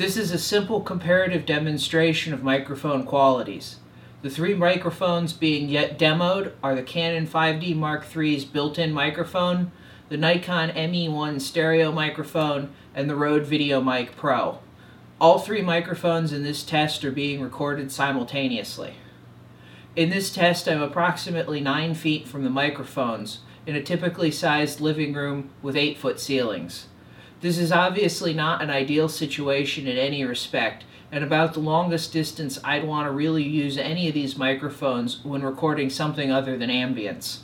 This is a simple comparative demonstration of microphone qualities. The three microphones being yet demoed are the Canon 5D Mark III's built-in microphone, the Nikon ME1 stereo microphone, and the Rode VideoMic Pro. All three microphones in this test are being recorded simultaneously. In this test, I'm approximately 9 feet from the microphones in a typically sized living room with 8 foot ceilings. This is obviously not an ideal situation in any respect, and about the longest distance I'd want to really use any of these microphones when recording something other than ambience.